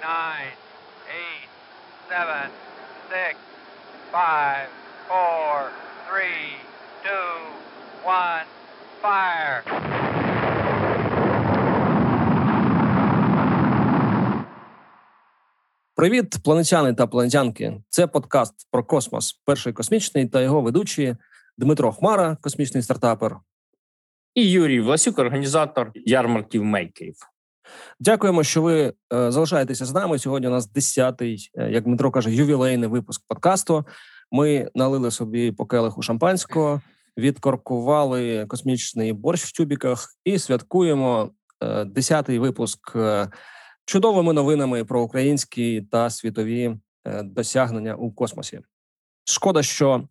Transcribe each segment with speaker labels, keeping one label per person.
Speaker 1: nine, eight, seven, six, five, four, three, two, one, fire.
Speaker 2: Привіт, планетяни та планетянки. Це подкаст про космос. Перший космічний та його ведучі Дмитро Хмара, космічний стартапер.
Speaker 3: І Юрій Власюк, організатор ярмарків мейкерів.
Speaker 2: Дякуємо, що ви е, залишаєтеся з нами. Сьогодні у нас 10-й, е, як Дмитро каже, ювілейний випуск подкасту. Ми налили собі по келиху шампанського, відкоркували космічний борщ в тюбіках і святкуємо е, 10-й випуск чудовими новинами про українські та світові досягнення у космосі. Шкода, що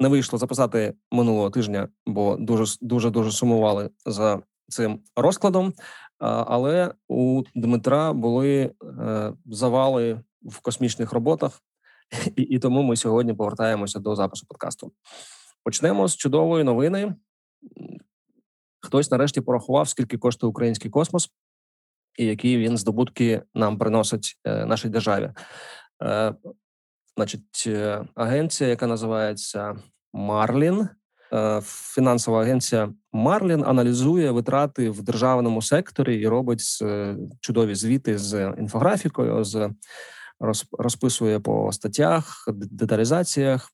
Speaker 2: не вийшло записати минулого тижня, бо дуже дуже дуже сумували за цим розкладом. Але у Дмитра були е, завали в космічних роботах, і, і тому ми сьогодні повертаємося до запису подкасту. Почнемо з чудової новини. Хтось нарешті порахував, скільки коштує український космос, і які він здобутки нам приносить е, нашій державі. Е, Значить, агенція, яка називається Марлін, фінансова агенція Марлін аналізує витрати в державному секторі і робить е, чудові звіти з інфографікою, з роз- розписує по статтях, деталізаціях.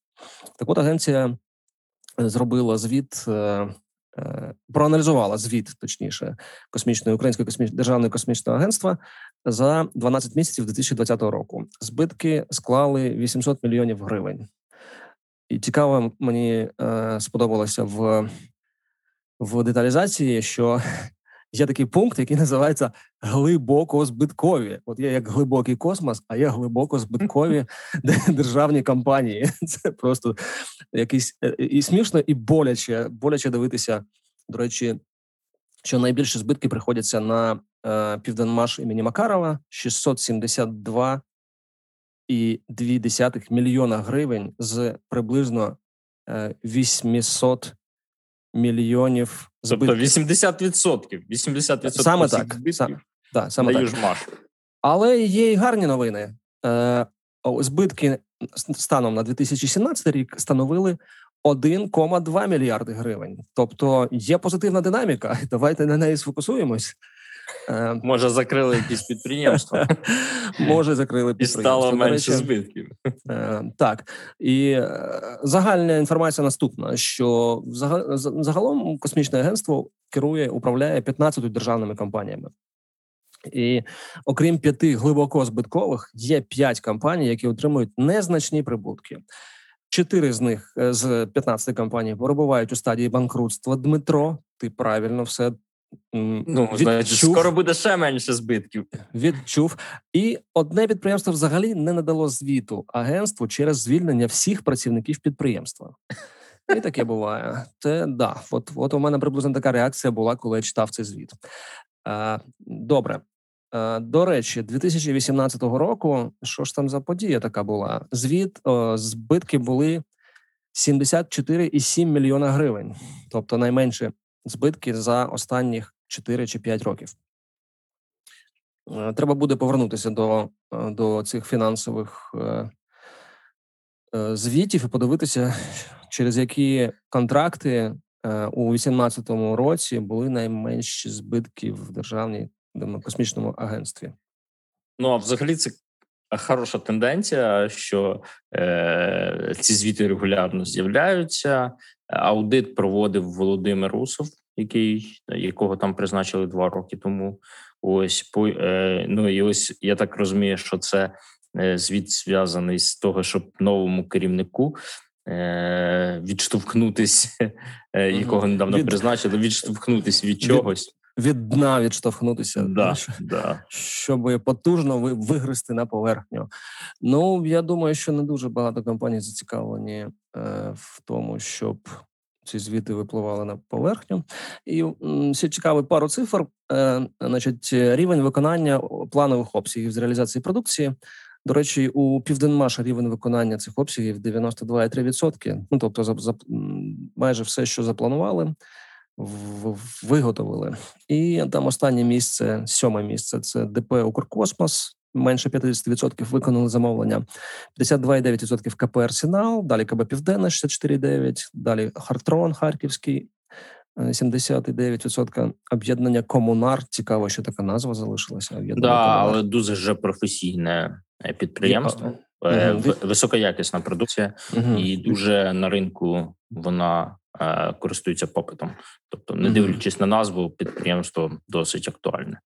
Speaker 2: Так, от агенція зробила звіт, е, е, проаналізувала звіт, точніше, космічної української косміч... державної космічного агентства за 12 місяців 2020 року. Збитки склали 800 мільйонів гривень. І цікаво, мені е, сподобалося в, в деталізації, що є такий пункт, який називається глибоко збиткові. От є як глибокий космос, а є глибоко збиткові державні компанії. Це просто якийсь е, і смішно, і боляче. Боляче дивитися. До речі, що найбільші збитки приходяться на е, Південмаш імені Макарова 672 і 2 мільйона гривень з приблизно е, 800 мільйонів
Speaker 3: Тобто
Speaker 2: збитків.
Speaker 3: 80%. 80%
Speaker 2: Саме так,
Speaker 3: збитків
Speaker 2: са- Да, саме так.
Speaker 3: Южмаш.
Speaker 2: Але є й гарні новини. Е, збитки станом на 2017 рік становили 1,2 мільярди гривень. Тобто є позитивна динаміка. Давайте на неї сфокусуємось. Е,
Speaker 3: Може, закрили якісь підприємства
Speaker 2: може, закрили
Speaker 3: і стало менше збитків.
Speaker 2: Е, Так і е, загальна інформація наступна: що загалом космічне агентство керує, управляє 15 державними компаніями. І окрім п'яти глибоко збиткових, є п'ять компаній, які отримують незначні прибутки. Чотири з них е, з 15 компаній перебувають у стадії банкрутства. Дмитро, ти правильно все
Speaker 3: Ну, значить,
Speaker 2: відчув
Speaker 3: скоро буде ще менше збитків.
Speaker 2: відчув. І одне підприємство взагалі не надало звіту агентству через звільнення всіх працівників підприємства. І таке буває. Це да, от, от у мене приблизно така реакція була, коли я читав цей звіт. Е, добре. Е, до речі, 2018 року, що ж там за подія така була? Звіт о, збитки були 74,7 мільйона гривень, тобто найменші збитки за останніх 4 чи 5 років. Е, Треба буде повернутися до, е, до цих фінансових е, звітів і подивитися, через які контракти у 2018 році були найменші збитки в державній космічному агентстві.
Speaker 3: Ну, а взагалі це хороша тенденція, що е, ці звіти регулярно з'являються. Аудит проводив Володимир Усов, який, якого там призначили два роки тому. Ось по е, ну і ось я так розумію, що це е, звіт зв'язаний з того, щоб новому керівнику е, відштовхнутись, якого недавно
Speaker 2: Від-
Speaker 3: призначили, відштовхнутись від
Speaker 2: Від-
Speaker 3: чогось.
Speaker 2: Від дна відштовхнутися,
Speaker 3: Да, да.
Speaker 2: щоб потужно ви- вигризти на поверхню. Ну я думаю, що не дуже багато компаній зацікавлені в тому, щоб ці звіти випливали на поверхню. І ще цікавий пару цифр. Е, значить, рівень виконання планових обсягів з реалізації продукції. До речі, у Південмаша рівень виконання цих обсягів 92,3%. Ну тобто, за, за майже все, що запланували, в- виготовили. І там останнє місце, сьоме місце це ДП Укркосмос менше 50% виконали замовлення. 52,9% КП «Арсенал», далі КБ «Південне» 64,9%, далі «Хартрон» Харківський 79%, об'єднання «Комунар». Цікаво, що така назва залишилася.
Speaker 3: Да, але дуже вже професійне підприємство. Угу. Високоякісна продукція, угу. і дуже на ринку вона е, користується попитом. Тобто, не дивлячись угу. на назву, підприємство досить актуальне.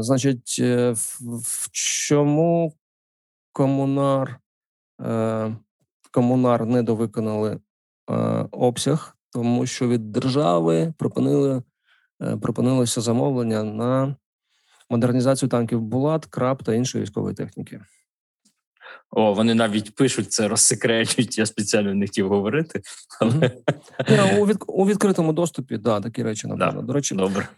Speaker 2: Значить, е, в, чому комунар е, комунар недовиконали е, обсяг, тому що від держави пропонили, пропонилося замовлення на модернізацію танків Булат, краб та іншої військової техніки.
Speaker 3: О, вони навіть пишуть це, розсекречують. Я спеціально не хотів говорити. Але...
Speaker 2: Mm-hmm. У від, у відкритому доступі, да, такі речі напевно.
Speaker 3: Да, До речі, добре.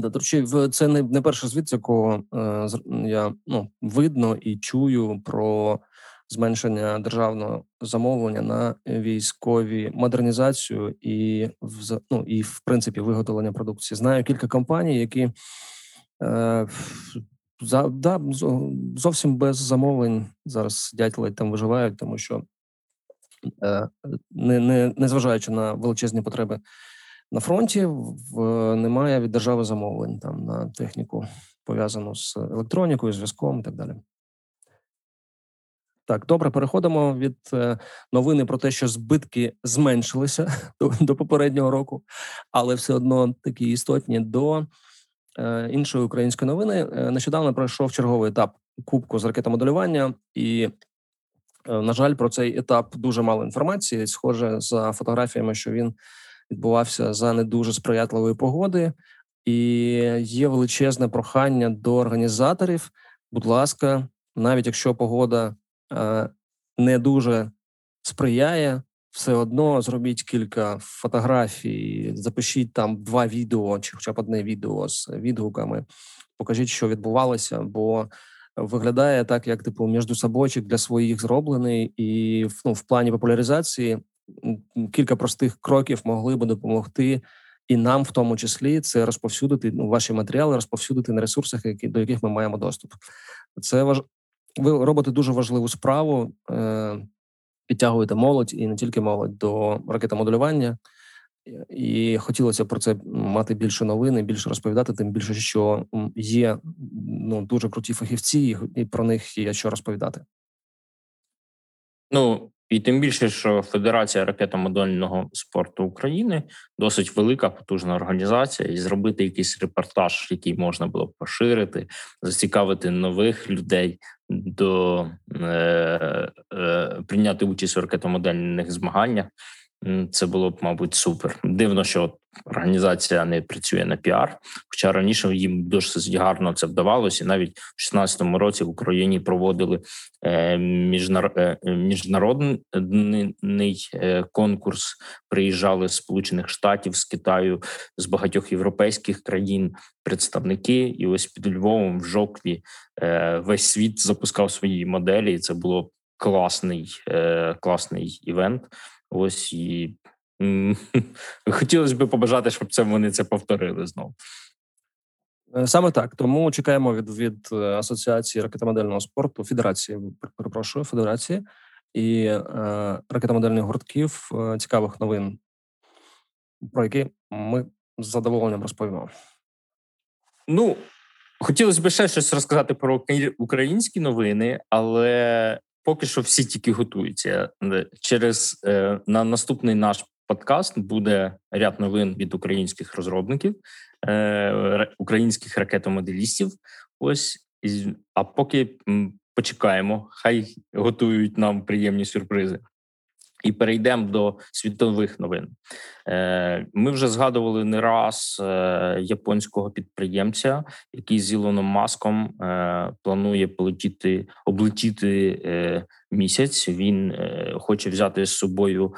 Speaker 2: Да, до речі, це не не перший звіт, якого е, я ну, видно і чую про зменшення державного замовлення на військові модернізацію і в ну, і в принципі виготовлення продукції. Знаю кілька компаній, які е, за да зовсім без замовлень зараз сидять ледь там виживають, тому що е, не не, не зважаючи на величезні потреби на фронті, в немає від держави замовлень там на техніку пов'язану з електронікою, зв'язком і так далі. Так, добре, переходимо від е, новини про те, що збитки зменшилися до, до попереднього року, але все одно такі істотні до Е, іншої української новини е, нещодавно пройшов черговий етап кубку з ракетомоделювання, і е, на жаль, про цей етап дуже мало інформації. Схоже за фотографіями, що він відбувався за не дуже сприятливої погоди, і є величезне прохання до організаторів. Будь ласка, навіть якщо погода не дуже сприяє, все одно зробіть кілька фотографій, запишіть там два відео, чи хоча б одне відео з відгуками. Покажіть, що відбувалося, бо виглядає так, як типу між собойчик для своїх зроблений, і ну, в плані популяризації кілька простих кроків могли би допомогти. І нам, в тому числі, це розповсюдити ну, ваші матеріали, розповсюдити на ресурсах, які до яких ми маємо доступ. Це важ... ви робите дуже важливу справу. Е, підтягуєте молодь і не тільки молодь до ракетомоделювання. І хотілося про це мати більше новин, і більше розповідати, тим більше, що є ну дуже круті фахівці, і про них є що розповідати.
Speaker 3: Ну і тим більше, що Федерація ракетомодельного спорту України досить велика, потужна організація, і зробити якийсь репортаж, який можна було б поширити, зацікавити нових людей до е, е, прийняти участь у ракетомодельних змаганнях. Це було б, мабуть, супер. Дивно, що організація не працює на піар. Хоча раніше їм досить гарно це вдавалося. Навіть в 2016 році в Україні проводили е, е, міжнародний е, конкурс. Приїжджали з Сполучених Штатів, з Китаю, з багатьох європейських країн представники. І ось під Львовом в жовтні весь світ запускав свої моделі. і Це було класний, класний івент. Ось і хотілося б побажати, щоб це вони це повторили знову.
Speaker 2: Е, саме так. Тому чекаємо від від е, Асоціації ракетомодельного спорту, Федерації, перепрошую, Федерації і е, ракетомодельних гуртків е, цікавих новин, про які ми з задоволенням розповімо.
Speaker 3: Ну, хотілося б ще щось розказати про українські новини, але поки що всі тільки готуються. Через е, на наступний наш подкаст буде ряд новин від українських розробників, е, українських ракетомоделістів. Ось а поки почекаємо, хай готують нам приємні сюрпризи. І перейдемо до світових новин. Е, ми вже згадували не раз е, японського підприємця, який з Ілоном Маском е, планує полетіти облетіти місяць. Він хоче взяти з собою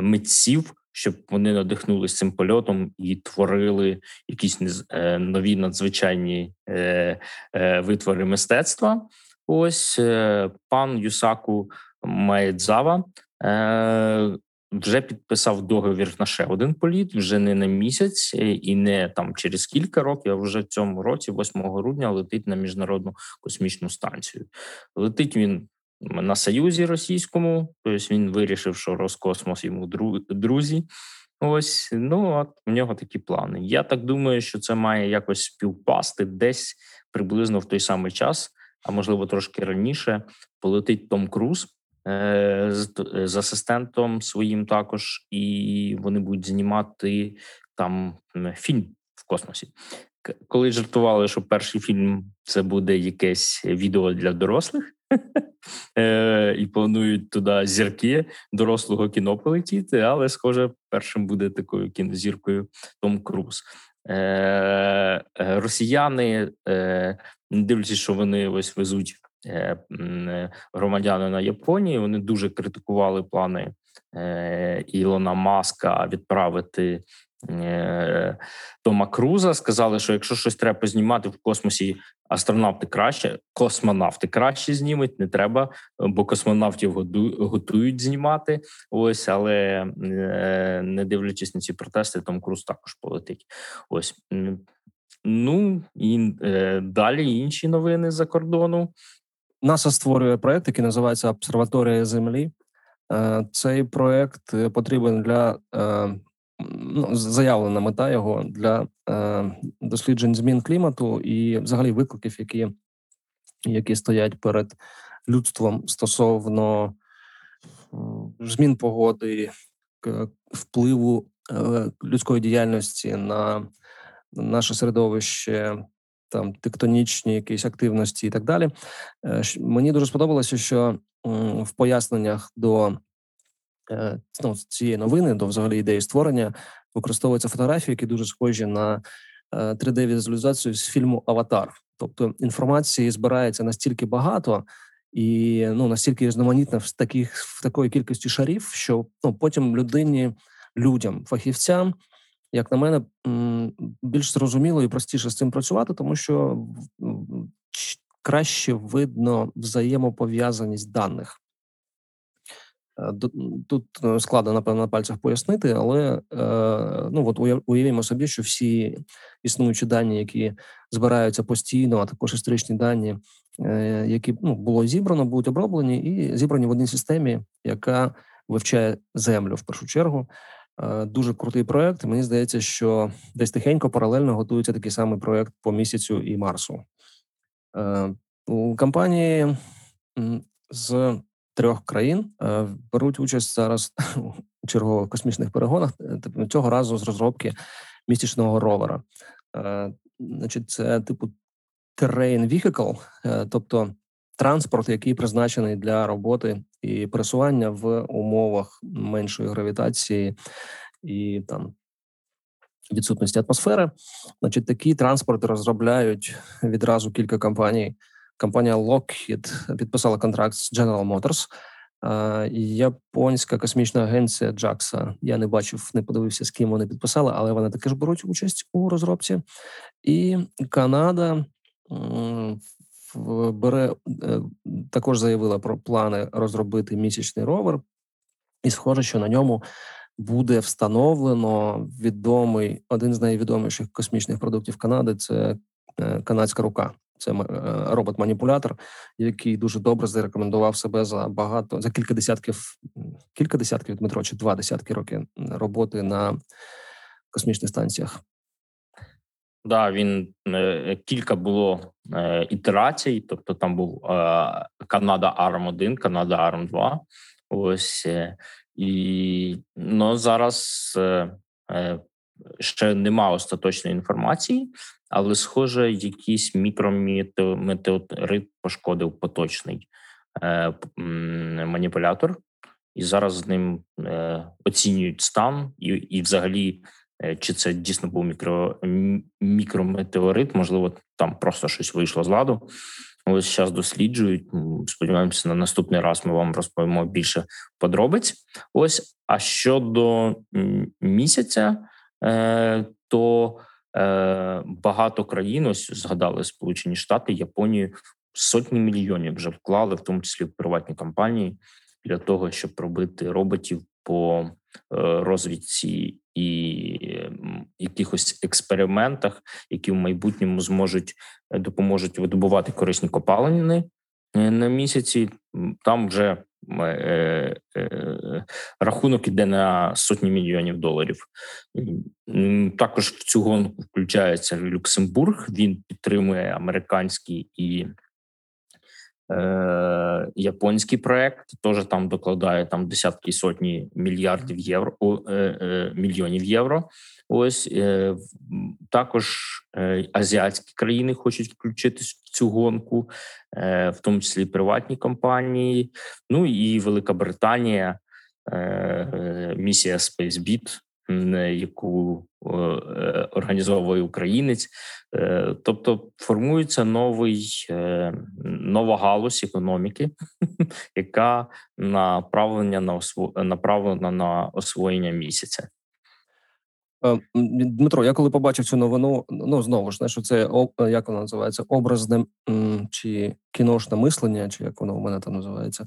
Speaker 3: митців, щоб вони надихнулися цим польотом і творили якісь нові надзвичайні витвори мистецтва. Ось пан Юсаку. Маєдзава. Е, вже підписав договір на ще один політ, вже не на місяць і не там через кілька років, а вже в цьому році, 8 грудня, летить на міжнародну космічну станцію. Летить він на союзі російському, тобто він вирішив, що Роскосмос йому друзі. Ось ну от у нього такі плани. Я так думаю, що це має якось співпасти десь приблизно в той самий час, а можливо трошки раніше. Полетить Том Круз е, з, з асистентом своїм також, і вони будуть знімати там фільм в космосі. Коли жартували, що перший фільм це буде якесь відео для дорослих, Е, і планують туди зірки дорослого кіно полетіти, але, схоже, першим буде такою кінозіркою Том Круз. Е, е, росіяни, дивлячись, що вони ось везуть громадяни на Японії, вони дуже критикували плани Ілона Маска відправити Е, Тома Круза сказали, що якщо щось треба знімати в космосі, астронавти краще, космонавти краще знімуть, не треба, бо космонавтів готують знімати. Ось, але е, не дивлячись на ці протести, Том Круз також полетить. Ось ну і е, далі інші новини за кордону.
Speaker 2: НАСА створює проект, який називається Обсерваторія Землі. Цей проект потрібен для ну, заявлена мета його для е, досліджень змін клімату і, взагалі, викликів, які які стоять перед людством стосовно змін погоди, впливу е, людської діяльності на наше середовище. Там тектонічні якісь активності і так далі. Е, мені дуже сподобалося, що в поясненнях до Е, ну, цієї новини до взагалі ідеї створення використовуються фотографії, які дуже схожі на 3D-візуалізацію е, з фільму Аватар. Тобто інформації збирається настільки багато і ну настільки різноманітна в таких в такої кількості шарів, що ну потім людині, людям, фахівцям, як на мене, більш зрозуміло і простіше з цим працювати, тому що краще видно взаємопов'язаність даних. Е, тут е, складно, напевно, на пальцях пояснити, але е, ну от уявімо собі, що всі існуючі дані, які збираються постійно, а також історичні дані, які ну було зібрано, будуть оброблені і зібрані в одній системі, яка вивчає землю в першу чергу. Дуже крутий проект. Мені здається, що десь тихенько паралельно готується такий самий проект по місяцю і Марсу. У компанії з трьох країн е, беруть участь зараз у чергових космічних перегонах. Е, цього разу з розробки місячного ровера. Е, значить, це типу terrain vehicle, тобто транспорт, який призначений для роботи і пересування в умовах меншої гравітації і там. Відсутності атмосфери, значить, такі транспорти розробляють відразу кілька компаній компанія Lockheed підписала контракт з General Motors. Японська космічна агенція JAXA, Я не бачив, не подивився, з ким вони підписали, але вони також беруть участь у розробці. І Канада бере е, також заявила про плани розробити місячний ровер, і схоже, що на ньому буде встановлено відомий один з найвідоміших космічних продуктів Канади. Це е, канадська рука. Це е, робот-маніпулятор, який дуже добре зарекомендував себе за багато за кілька десятків, кілька десятків Дмитро, чи два десятки років роботи на космічних станціях.
Speaker 3: Да, він е, кілька було е, ітерацій, тобто там був е, Канада Арм 1 Канада Арм 2 Ось і ну, зараз ще нема остаточної інформації, але, схоже, якийсь мікрометеорит пошкодив поточний маніпулятор, і зараз з ним оцінюють стан, і, і взагалі, чи це дійсно був мікро, мікрометеорит, можливо, там просто щось вийшло з ладу. Ось зараз досліджують. Сподіваємося, на наступний раз ми вам розповімо більше подробиць. Ось а щодо місяця, е, то Е, багато країн ось згадали Сполучені Штати, Японію сотні мільйонів вже вклали, в тому числі в приватні компанії, для того, щоб робити роботів по розвідці і якихось експериментах, які в майбутньому зможуть допоможуть видобувати корисні копалини на місяці. Там вже Е, е, рахунок іде на сотні мільйонів доларів. Також в цю гонку включається Люксембург. Він підтримує американський і е, японський проект. Теж там докладає там десятки сотні мільярдів євро е, е, мільйонів євро. Ось е, також е, азіатські країни хочуть включитись в цю гонку, е, в тому числі приватні компанії. Ну і Велика Британія, місія SpaceBit, яку організовує українець, тобто формується новий нова галузь економіки, яка направлена на направлена на освоєння місяця.
Speaker 2: Е, Дмитро, я коли побачив цю новину, ну знову ж знаєш, це е, як воно називається образне чи кіношне мислення, чи як воно у мене там називається.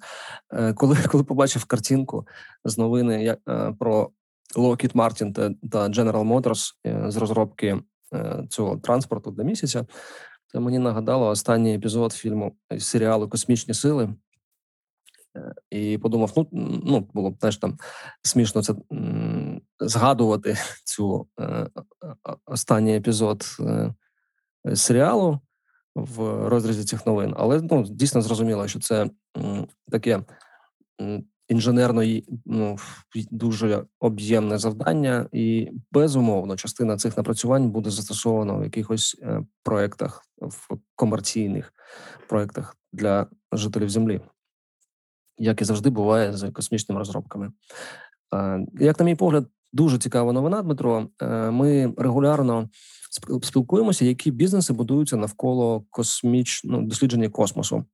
Speaker 2: Е, коли коли побачив картинку з новини про Lockheed Martin та General Motors з розробки цього транспорту для місяця, то мені нагадало останній епізод фільму серіалу Космічні сили. І подумав: ну ну було б теж там смішно це згадувати цю е, е, останній епізод е, серіалу в розрізі цих новин, але ну дійсно зрозуміло, що це таке інженерно ну, дуже об'ємне завдання, і безумовно частина цих напрацювань буде застосована в якихось проектах в комерційних проектах для жителів землі як і завжди буває з космічними розробками. Як, на мій погляд, дуже цікава новина, Дмитро. Е, ми регулярно спілкуємося, які бізнеси будуються навколо космічного дослідження космосу.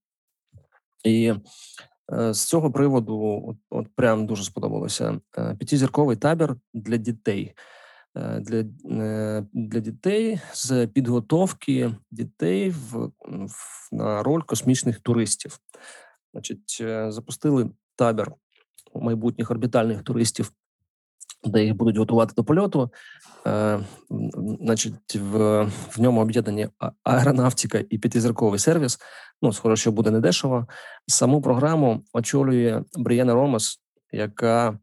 Speaker 2: І е, з цього приводу, от, от прям дуже сподобалося е, п'ятизірковий табір для дітей. Для для дітей з підготовки дітей в, в на роль космічних туристів. Значить, е, запустили табір майбутніх орбітальних туристів, де їх будуть готувати до польоту. Е, Значить, в в ньому об'єднані аеронавтика і п'ятизірковий сервіс. Ну, схоже, що буде недешево. Саму програму очолює Брієна Ромас, яка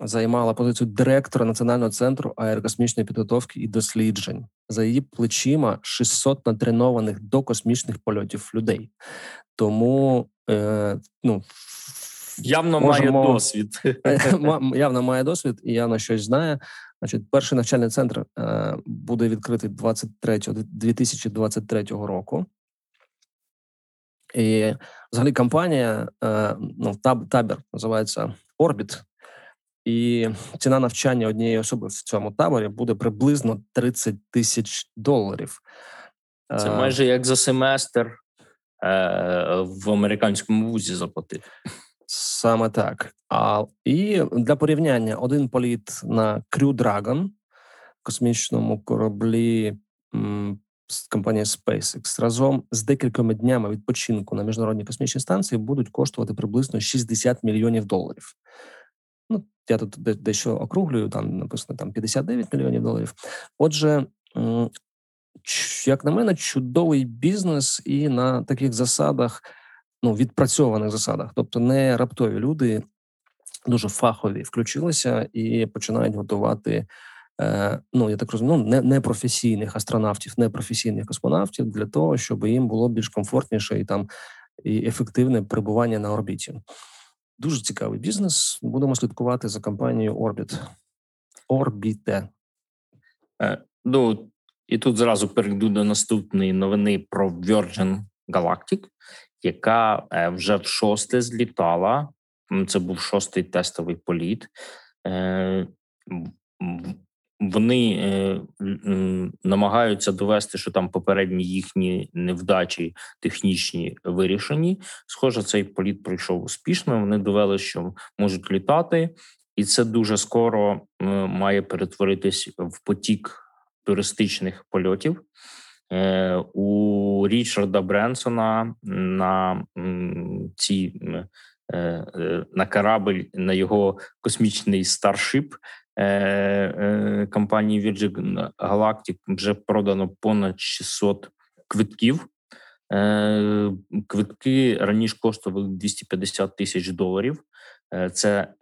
Speaker 2: займала позицію директора Національного центру аерокосмічної підготовки і досліджень. За її плечима 600 натренованих до космічних польотів людей. Тому е, ну
Speaker 3: явно можемо, має досвід.
Speaker 2: явно має досвід і явно щось знає. Значить, перший навчальний центр е, буде відкритий 23 2023 року. І взагалі компанія, е, ну таб, табір називається Orbit, і ціна навчання однієї особи в цьому таборі буде приблизно 30 тисяч доларів.
Speaker 3: Це е, майже як за семестр Е, в американському вузі заплатити.
Speaker 2: Саме так. А і для порівняння один політ на Crew Dragon, космічному кораблі м, з компанії SpaceX разом з декількома днями відпочинку на міжнародній космічній станції будуть коштувати приблизно 60 мільйонів доларів. Ну, я тут дещо округлюю, там написано там 59 мільйонів доларів. Отже, як на мене, чудовий бізнес і на таких засадах, ну відпрацьованих засадах, тобто не раптові люди дуже фахові включилися і починають готувати. Е, ну я так розумію, ну, не непрофесійних астронавтів, непрофесійних космонавтів для того, щоб їм було більш комфортніше і там і ефективне перебування на орбіті. Дуже цікавий бізнес. Будемо слідкувати за компанією Orbit. Орбіте.
Speaker 3: Е, ну і тут зразу перейду до наступної новини про Virgin Galactic, яка е, вже шосте злітала. Це був шостий тестовий політ. Е, вони е, намагаються довести, що там попередні їхні невдачі технічні вирішені. Схоже, цей політ пройшов успішно. Вони довели, що можуть літати, і це дуже скоро має перетворитись в потік туристичних польотів. Е, у Річарда Бренсона на цій на корабль на його космічний старшип компанії Virgin Galactic вже продано понад 600 квитків. Квитки раніше коштували 250 тисяч доларів. Це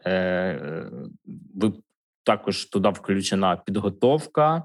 Speaker 3: ви також туди включена підготовка,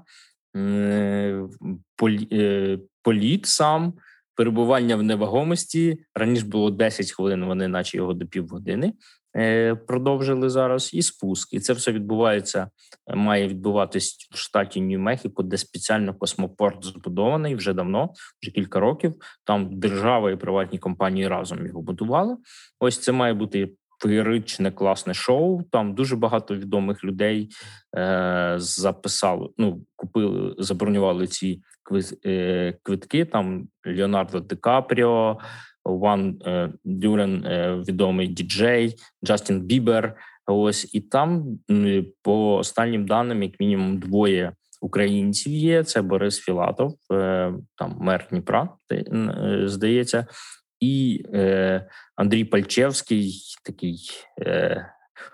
Speaker 3: політ сам, перебування в невагомості. Раніше було 10 хвилин, вони, наче його до півгодини, е, продовжили зараз. І спуск. І це все відбувається, має відбуватись в штаті Нью-Мехіко, де спеціально космопорт збудований вже давно, вже кілька років. Там держава і приватні компанії разом його будували. Ось це має бути феєричне класне шоу. Там дуже багато відомих людей е, записали. Ну купили, забронювали ці е, квитки. Там Леонардо Ди Капріо, Ван е, Дюрен, е, відомий діджей, Джастін Бібер. Ось і там по останнім даним, як мінімум, двоє. Українців є це Борис Філатов, там мер Дніпра, здається, і е, Андрій Пальчевський, такий е,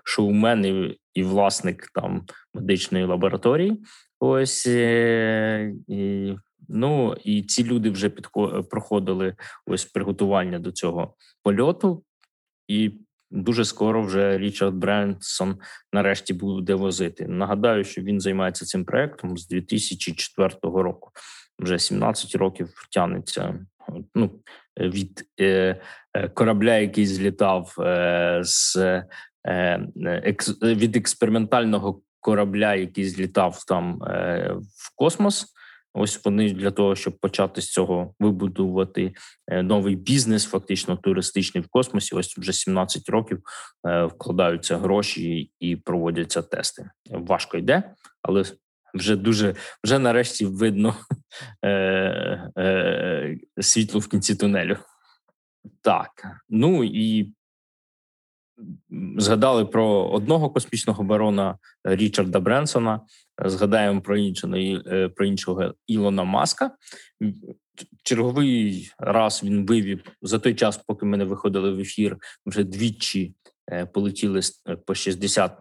Speaker 3: шоумен і, і власник там медичної лабораторії. Ось е, і, ну і ці люди вже підко, проходили ось приготування до цього польоту, і дуже скоро вже Річард Бренсон нарешті буде возити. Нагадаю, що він займається цим проектом з 2004 року. Вже 17 років тянеться ну, від е, е, корабля, який злітав е, з від експериментального корабля, який злітав там в космос. Ось вони для того, щоб почати з цього вибудувати новий бізнес, фактично туристичний в космосі. Ось вже 17 років вкладаються гроші і проводяться тести. Важко йде, але вже дуже вже нарешті видно е, е, світло в кінці тунелю. Так, ну і згадали про одного космічного барона Річарда Бренсона. Згадаємо про іншого е, про іншого Ілона Маска. Черговий раз він вивів за той час, поки ми не виходили в ефір, вже двічі е, полетіли по 60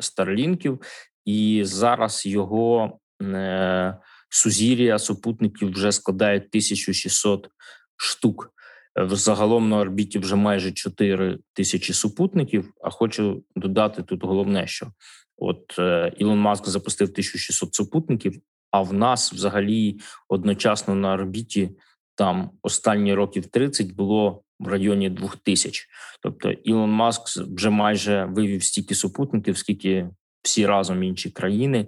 Speaker 3: старлінків і зараз його е, сузір'я супутників вже складає 1600 штук. Загалом на орбіті вже майже 4 тисячі супутників. А хочу додати тут головне, що от е, Ілон Маск запустив 1600 супутників, а в нас взагалі одночасно на орбіті там останні років 30 було в районі 2000. Тобто Ілон Маск вже майже вивів стільки супутників, скільки всі разом інші країни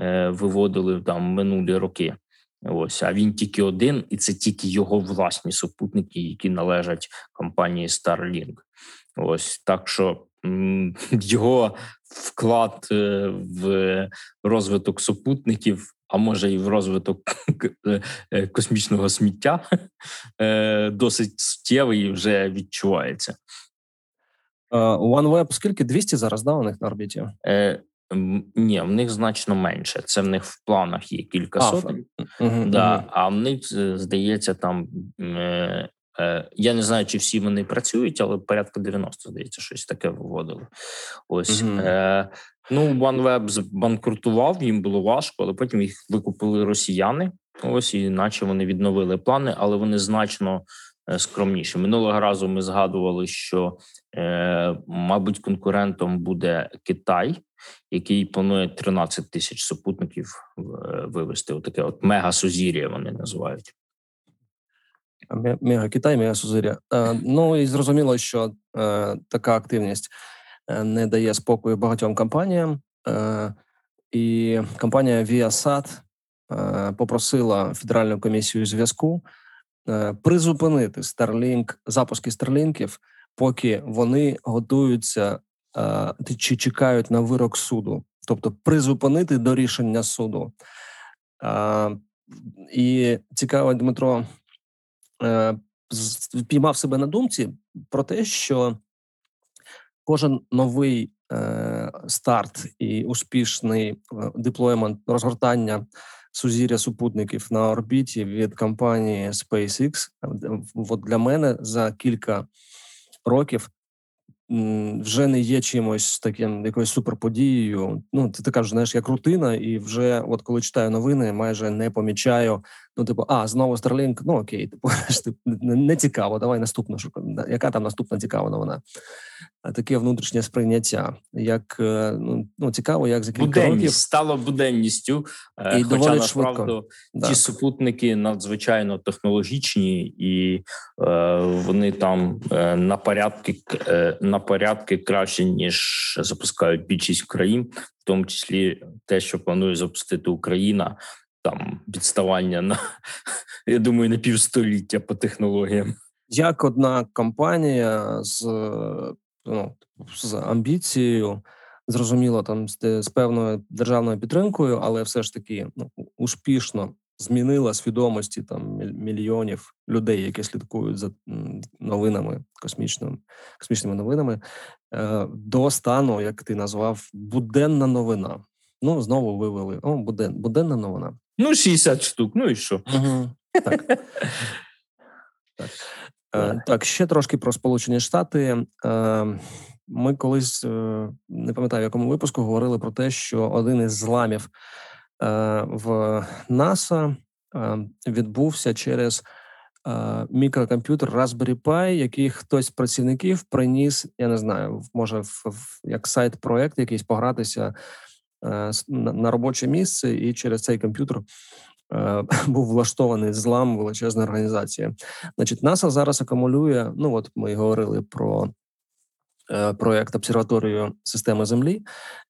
Speaker 3: е, виводили там минулі роки. Ось а він тільки один, і це тільки його власні супутники, які належать компанії Starlink. Ось так що його вклад е, в розвиток супутників, а може і в розвиток е, космічного сміття, досить суттєвий і вже відчувається.
Speaker 2: OneWeb скільки 200 зараз да, у них на орбіті?
Speaker 3: Ні, в них значно менше. Це в них в планах є кілька сотень. Угу, да, угу. А в них здається, там е, е, я не знаю, чи всі вони працюють, але порядка 90, здається, щось таке виводили. Ось угу. е, ну OneWeb збанкрутував, їм було важко, але потім їх викупили росіяни. Ось і наче вони відновили плани, але вони значно скромніше. Минулого разу ми згадували, що, е, мабуть, конкурентом буде Китай, який планує 13 тисяч супутників е, вивести. Отаке от мега-сузір'я вони називають.
Speaker 2: Мега Китай, мега Сузиря. Ну і зрозуміло, що така активність не дає спокою багатьом компаніям, і компанія Viasat попросила Федеральну комісію зв'язку Е, призупинити Starlink, запуски Старлінків, поки вони готуються е, чи чекають на вирок суду, тобто призупинити до рішення суду. Е, і цікаво, Дмитро піймав себе на думці про те, що кожен новий старт і успішний диплоймент розгортання сузір'я супутників на орбіті від компанії SpaceX. От для мене за кілька років вже не є чимось таким якоюсь суперподією. Ну, це така ж знаєш, як рутина, і вже, от коли читаю новини, майже не помічаю. Ну, типу, а знову Starlink, ну окей, типу, не цікаво. Давай наступну Яка там наступна цікава новина? Таке внутрішнє сприйняття, як е, ну ну цікаво, як за кілька
Speaker 3: Буденність,
Speaker 2: років
Speaker 3: стало буденністю,
Speaker 2: е, і
Speaker 3: хоча
Speaker 2: насправді
Speaker 3: ті супутники надзвичайно технологічні, і е, вони там е, на порядки е, на порядки краще ніж запускають більшість країн, в тому числі те, що планує запустити Україна. Там відставання на я думаю на півстоліття по технологіям.
Speaker 2: Як одна компанія з ну, з амбіцією, зрозуміло, там з, з певною державною підтримкою, але все ж таки ну, успішно змінила свідомості там мільйонів людей, які слідкують за новинами космічними космічними новинами, е, до стану, як ти назвав, буденна новина. Ну знову вивели о, буден, буденна новина.
Speaker 3: Ну, 60 штук. Ну і що?
Speaker 2: Угу. Так. так. Е, так, ще трошки про Сполучені Штати. Е, ми колись е, не пам'ятаю, в якому випуску говорили про те, що один із зламів в НАСА відбувся через мікрокомп'ютер Raspberry Pi, який хтось з працівників приніс. Я не знаю, може в як сайт проект якийсь погратися на робоче місце, і через цей комп'ютер Е, був влаштований злам величезної організації. Значить, НАСА зараз акумулює. Ну от ми говорили про е, проект обсерваторію системи Землі,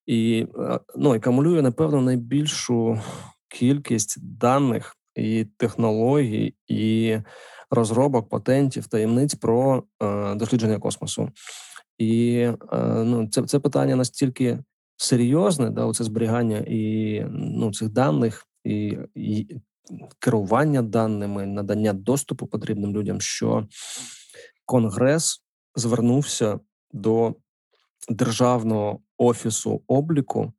Speaker 2: і е, ну акумулює напевно найбільшу кількість даних і технологій і розробок патентів таємниць про дослідження космосу. І ну, це це питання настільки серйозне, да, оце зберігання і ну цих даних і, і керування даними, надання доступу потрібним людям, що Конгрес звернувся до державного офісу обліку,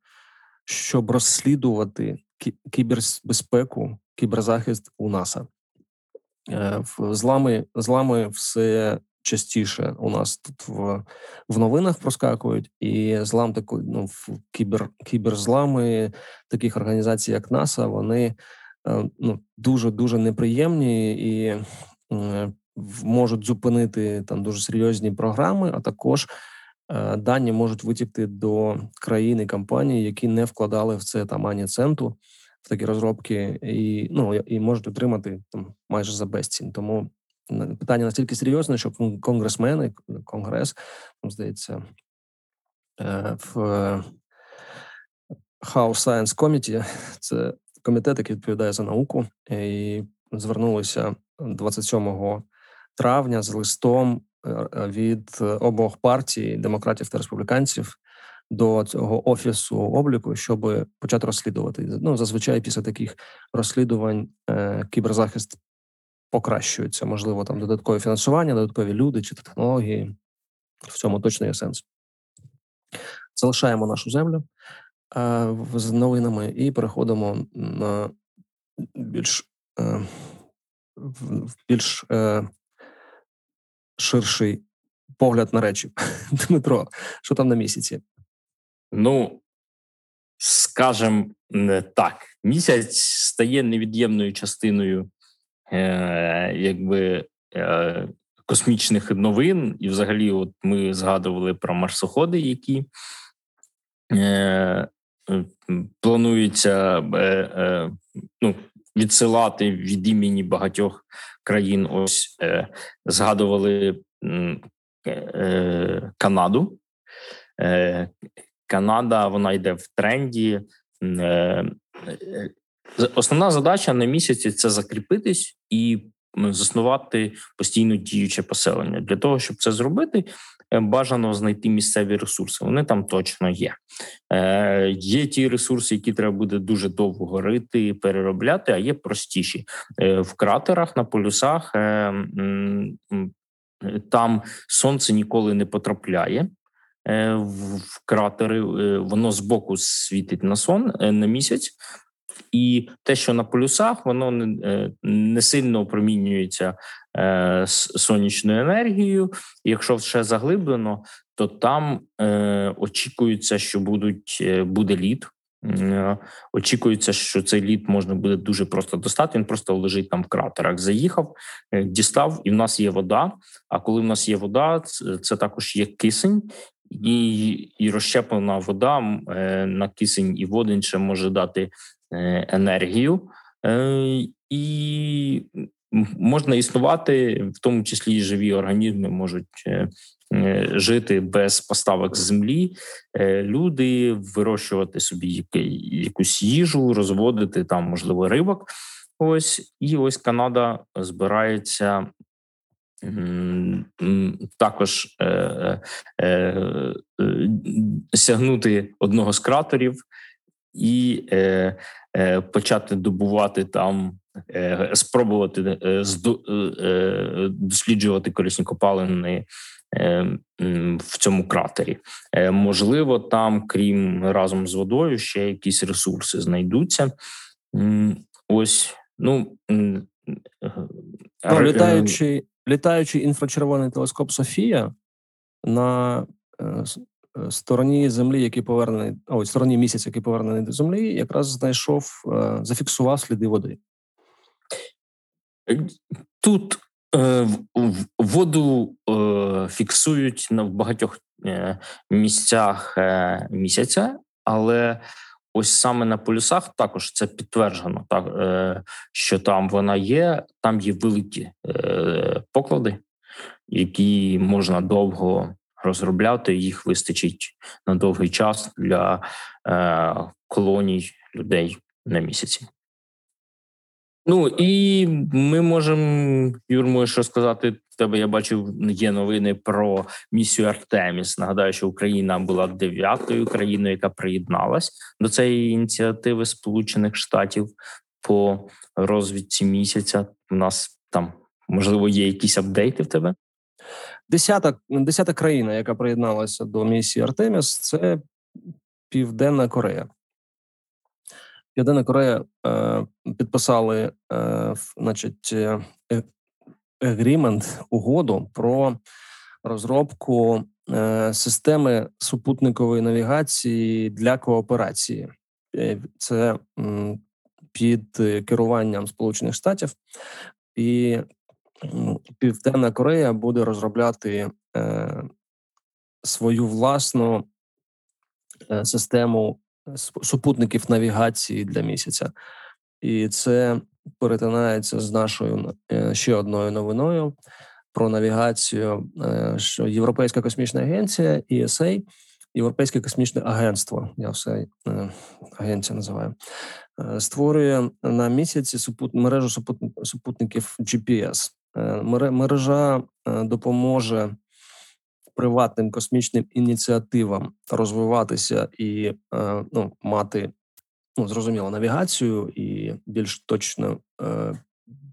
Speaker 2: щоб розслідувати кібербезпеку, кіберзахист у НАСА. Е, злами злами все частіше у нас тут в в новинах проскакують, і злам таку ну кібер кіберзлами таких організацій, як НАСА, вони е, ну дуже дуже неприємні і е, можуть зупинити там дуже серйозні програми, а також е, дані можуть витікти до країн і компаній, які не вкладали в це там ані центу. В такі розробки і ну і можуть отримати там майже за безцінь. Тому питання настільки серйозне, що конгресмени, конгрес, здається, е, в House Science Committee, це комітет, який відповідає за науку, і звернулися 27 травня з листом е, від обох партій демократів та республіканців. До цього офісу обліку, щоб почати розслідувати. Ну зазвичай після таких розслідувань е, кіберзахист покращуються. Можливо, там додаткове фінансування, додаткові люди чи технології. В цьому точно є сенс. Залишаємо нашу землю е, з новинами і переходимо на більш е, більш е, ширший погляд на речі. Дмитро, що там на місяці?
Speaker 3: Ну, скажем так, місяць стає невід'ємною частиною якби е, космічних новин, і, взагалі, от ми згадували про марсоходи, які е, планується ну, відсилати від імені багатьох країн. Ось згадували Канаду. Канада вона йде в тренді. Основна задача на місяці це закріпитись і заснувати постійно діюче поселення. Для того щоб це зробити, е, бажано знайти місцеві ресурси. Вони там точно є. Е, Є ті ресурси, які треба буде дуже довго горити, переробляти, а є простіші е, в кратерах на полюсах. Е, там сонце ніколи не потрапляє. Е, в кратери воно збоку світить на сон на місяць, І те, що на полюсах, воно не, е, не сильно опромінюється е, сонячною енергією. Якщо ще заглиблено, то там е, очікується, що будуть е, буде лід. Е, очікується, що цей лід можна буде дуже просто достати. Він просто лежить там в кратерах. Заїхав, дістав, і в нас є вода. А коли в нас є вода, це, також є кисень. І і розщеплена вода на кисень і водень ще може дати енергію, е, і можна існувати, в тому числі і живі організми можуть е, е, жити без поставок з землі, е, люди вирощувати собі якусь їжу, розводити там, можливо, рибок. Ось і ось Канада збирається. Також е, е, е, сягнути одного з кратерів і е, е, почати добувати там Е, спробувати е, е, досліджувати корисні копалини в цьому кратері. Можливо, там, крім разом з водою, ще якісь ресурси знайдуться. Ось ну
Speaker 2: ну літаючий, літаючий інфрачервоний телескоп Софія на стороні землі, який повернений, ой, стороні місяця, який повернений до землі, якраз знайшов, зафіксував сліди води.
Speaker 3: Тут е, воду е, фіксують на багатьох е, місцях е, місяця, але ось саме на полюсах також це підтверджено, так е, що там вона є. Там є великі е, поклади, які можна довго розробляти. Їх вистачить на довгий час для е, колоній людей на місяці. Ну і ми можемо Юрмо, що сказати. В тебе я бачив, є новини про місію Артеміс. Нагадаю, що Україна була дев'ятою країною, яка приєдналась до цієї ініціативи Сполучених Штатів по розвідці місяця. У нас там можливо є якісь апдейти в тебе.
Speaker 2: Десята десята країна, яка приєдналася до місії Артеміс, це Південна Корея. Південна Корея е, підписали, е, значить, агрімент, угоду про розробку е, системи супутникової навігації для кооперації. Е, це м, під керуванням Сполучених Штатів, і Південна Корея буде розробляти е, свою власну е, систему супутників навігації для місяця, і це перетинається з нашою е, ще одною новиною про навігацію, е, що Європейська космічна агенція ESA, Європейське космічне агентство. Я все агенція називаю. Створює на місяці мережу супутників GPS. Мережа допоможе приватним космічним ініціативам розвиватися і е, ну, мати ну, зрозуміло навігацію і більш точно е,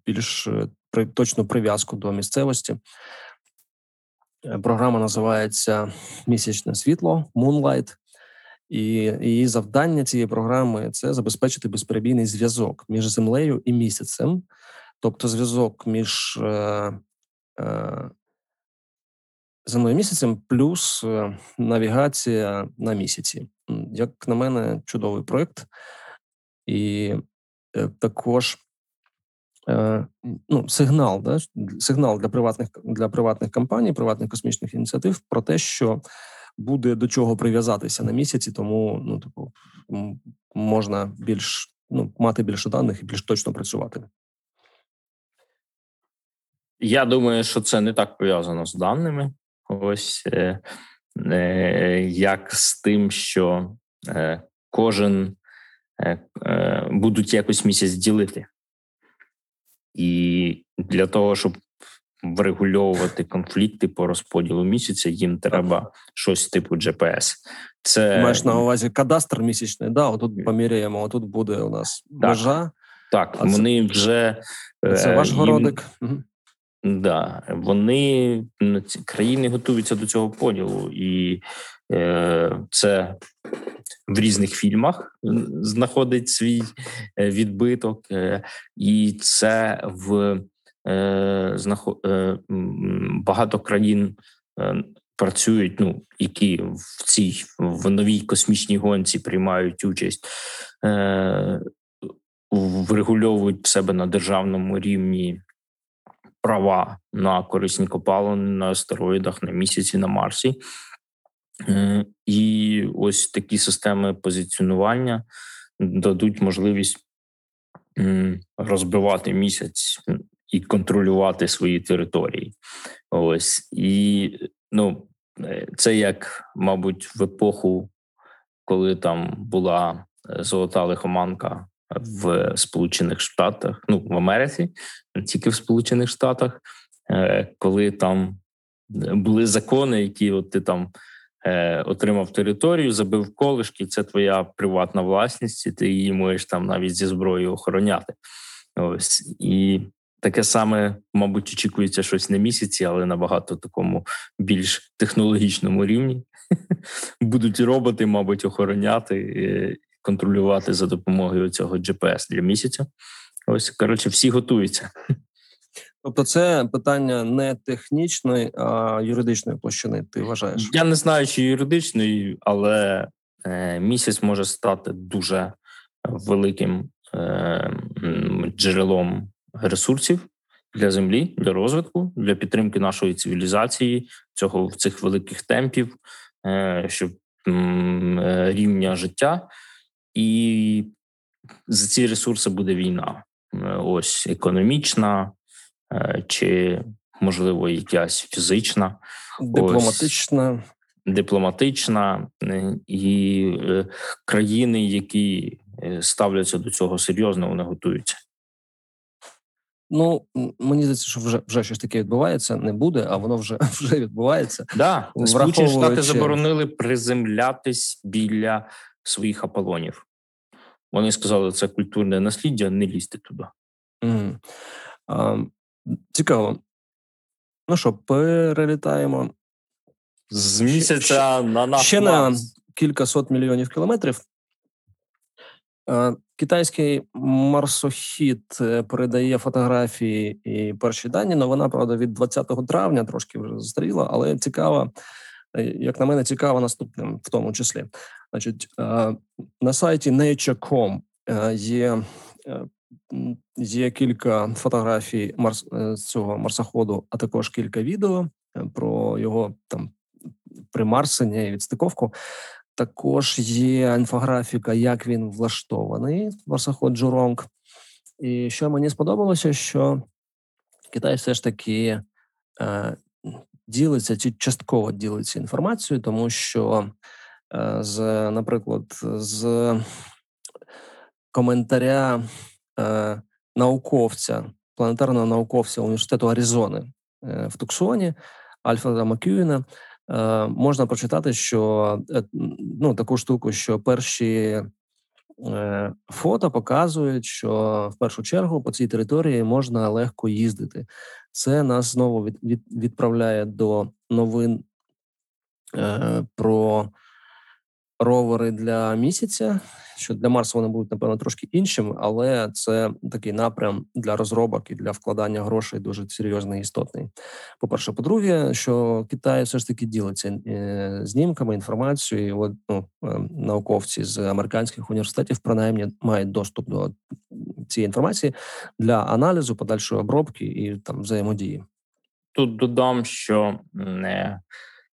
Speaker 2: більш е, точну прив'язку до місцевості. Програма називається Місячне світло Moonlight. І її завдання цієї програми це забезпечити безперебійний зв'язок між землею і місяцем, тобто зв'язок між е, е, земною місяцем, плюс е, навігація на місяці. Як на мене, чудовий проект, і е, також е, ну, сигнал, да, сигнал для приватних для приватних компаній, приватних космічних ініціатив про те, що буде до чого прив'язатися на місяці, тому ну, типу, можна більш ну, мати більше даних і більш точно працювати.
Speaker 3: Я думаю, що це не так пов'язано з даними. Ось е, е, як з тим, що е, кожен е, е, будуть якось місяць ділити. І для того, щоб врегульовувати конфлікти по розподілу місяця, їм треба щось типу GPS.
Speaker 2: Це маєш на увазі кадастр місячний. Да, отут поміряємо. Отут буде у нас межа.
Speaker 3: Так, так вони це, вже
Speaker 2: це ваш городик.
Speaker 3: Да, вони країни готуються до цього поділу, і е, це в різних фільмах знаходить свій відбиток, і це в багато країн працюють, ну які в цій в новій космічній гонці приймають участь, е, врегульовують себе на державному рівні права на корисні копалини на астероїдах, на місяці, на Марсі. І ось такі системи позиціонування дадуть можливість розбивати місяць і контролювати свої території. Ось і ну Е, це як, мабуть, в епоху, коли там була е, золота лихоманка в Сполучених Штатах, ну в Америці, не тільки в Сполучених Штатах, е, коли там були закони, які от ти там отримав територію, забив колишки, це твоя приватна власність, і ти її можеш там навіть зі зброєю охороняти. Ось і Таке саме, мабуть, очікується щось на місяці, але набагато такому більш технологічному рівні. Будуть роботи, мабуть, охороняти контролювати за допомогою цього GPS для місяця. Ось коротше, всі готуються.
Speaker 2: Тобто, це питання не технічної, а юридичної площини. Ти вважаєш?
Speaker 3: Я не знаю, чи юридичної, але е, місяць може стати дуже великим е, джерелом ресурсів для землі, для розвитку, для підтримки нашої цивілізації, цього цих великих темпів, е, щоб рівня життя, і за ці ресурси буде війна. Е, ось економічна чи, можливо, якась фізична,
Speaker 2: дипломатична. Ось,
Speaker 3: дипломатична і країни, які ставляться до цього серйозно, вони готуються.
Speaker 2: Ну мені здається, що вже вже щось таке відбувається. Не буде, а воно вже вже відбувається.
Speaker 3: Да, Сполучені Штати заборонили приземлятись біля своїх аполонів. Вони сказали, це культурне насліддя, не лізти туди.
Speaker 2: Mm. А, Цікаво. Ну що, перелітаємо
Speaker 3: з місяця ще, на наш
Speaker 2: ще на кілька сот мільйонів кілометрів. Китайський марсохід е, передає фотографії і перші дані. але вона правда від 20 травня трошки вже застаріла, але цікава, як на мене, цікава наступним в тому числі. Значить, на сайті Nature.com е, є є кілька фотографій марс цього марсоходу, а також кілька відео про його там примарсення і відстиковку. Також є інфографіка, як він влаштований, марсоход Джуронг. І що мені сподобалося, що Китай все ж таки е, ділиться чи частково ділиться інформацією, тому що, е, з, наприклад, з коментаря е, науковця, планетарного науковця університету Аризони е, в Туксоні Альфреда Макюїна, можна прочитати, що ну таку штуку, що перші фото показують, що в першу чергу по цій території можна легко їздити. Це нас знову від, від, відправляє до новин про ровери для місяця. Що для Марсу вони будуть напевно трошки іншим, але це такий напрям для розробок і для вкладання грошей дуже серйозний і істотний. По перше, по-друге, що Китай все ж таки ділиться е, знімками інформацією. От, ну, е, науковці з американських університетів принаймні мають доступ до цієї інформації для аналізу, подальшої обробки і там взаємодії.
Speaker 3: Тут додам, що не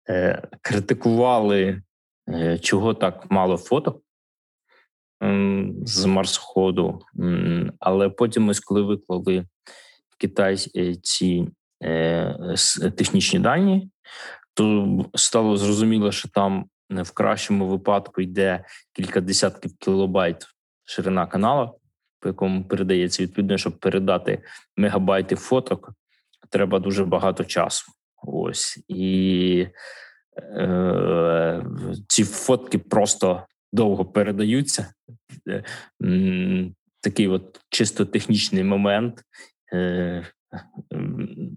Speaker 3: е, критикували чого так мало фото? З марсоходу, але потім ось коли виклали Китай е, ці е, технічні дані, то стало зрозуміло, що там в кращому випадку йде кілька десятків кілобайт ширина каналу, по якому передається відповідно, щоб передати мегабайти фоток, треба дуже багато часу. Ось. І Е, ці фотки просто довго передаються. Е, такий от чисто технічний момент. Е,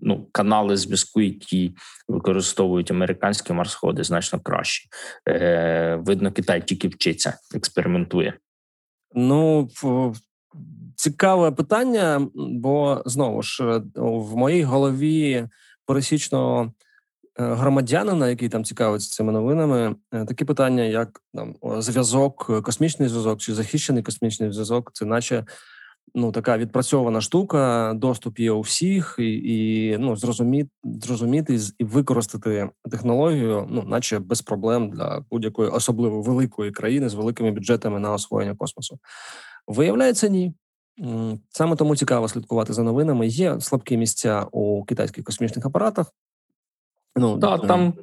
Speaker 3: ну, канали зв'язку, які використовують американські марсходи, значно кращі. Е, Видно, Китай тільки вчиться, експериментує.
Speaker 2: Ну цікаве питання, бо знову ж е, в моїй голові пересічного е, громадянина, який там цікавиться цими новинами, е, такі питання, як там зв'язок, космічний зв'язок чи захищений космічний зв'язок, це наче ну така відпрацьована штука, доступ є у всіх, і і ну зрозуміти зрозуміти і використати технологію, ну наче без проблем для будь-якої особливо великої країни з великими бюджетами на освоєння космосу. Виявляється, ні. Саме тому цікаво слідкувати за новинами. Є слабкі місця у китайських космічних апаратах.
Speaker 3: Ну да, там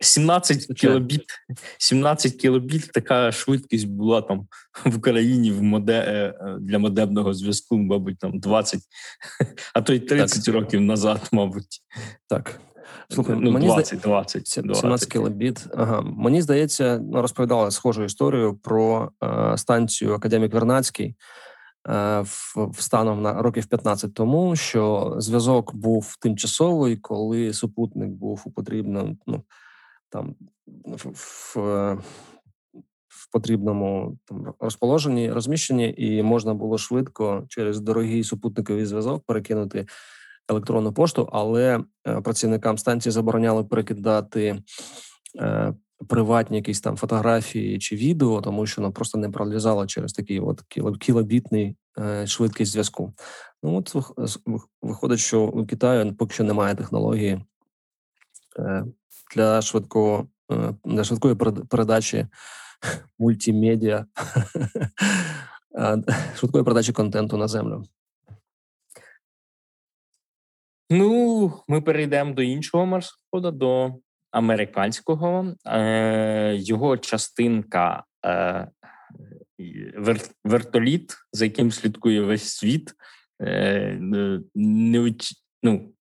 Speaker 3: 17 е, кілобіт, 17 кілобіт. Така швидкість була там в Україні в моде е, для модемного зв'язку, мабуть, там 20, а то й 30 так. років назад, мабуть.
Speaker 2: Так.
Speaker 3: Слухай, ну, мені 20, 20,
Speaker 2: 17 кілобіт. Ага. Мені здається, ну, розповідали схожу історію про е, станцію Академік Вернацький. Е, станом на років 15 тому, що зв'язок був тимчасовий, коли супутник був у потрібному ну там в, в, в потрібному там розположенні, розміщенні, і можна було швидко через дорогий супутниковий зв'язок перекинути електронну пошту, але е, працівникам станції забороняли перекидати. Приватні якісь там фотографії чи відео, тому що воно просто не пролізало через такий от кілобітний е, швидкість зв'язку. Ну от виходить, що у Китаю поки що немає технології е, для швидкого е, для швидкої передачі мультимедіа, швидкої передачі контенту на землю.
Speaker 3: Ну, ми перейдемо до іншого маршруту, до американського, е, його частинка е, вертоліт, за яким слідкує весь світ, е, не ну,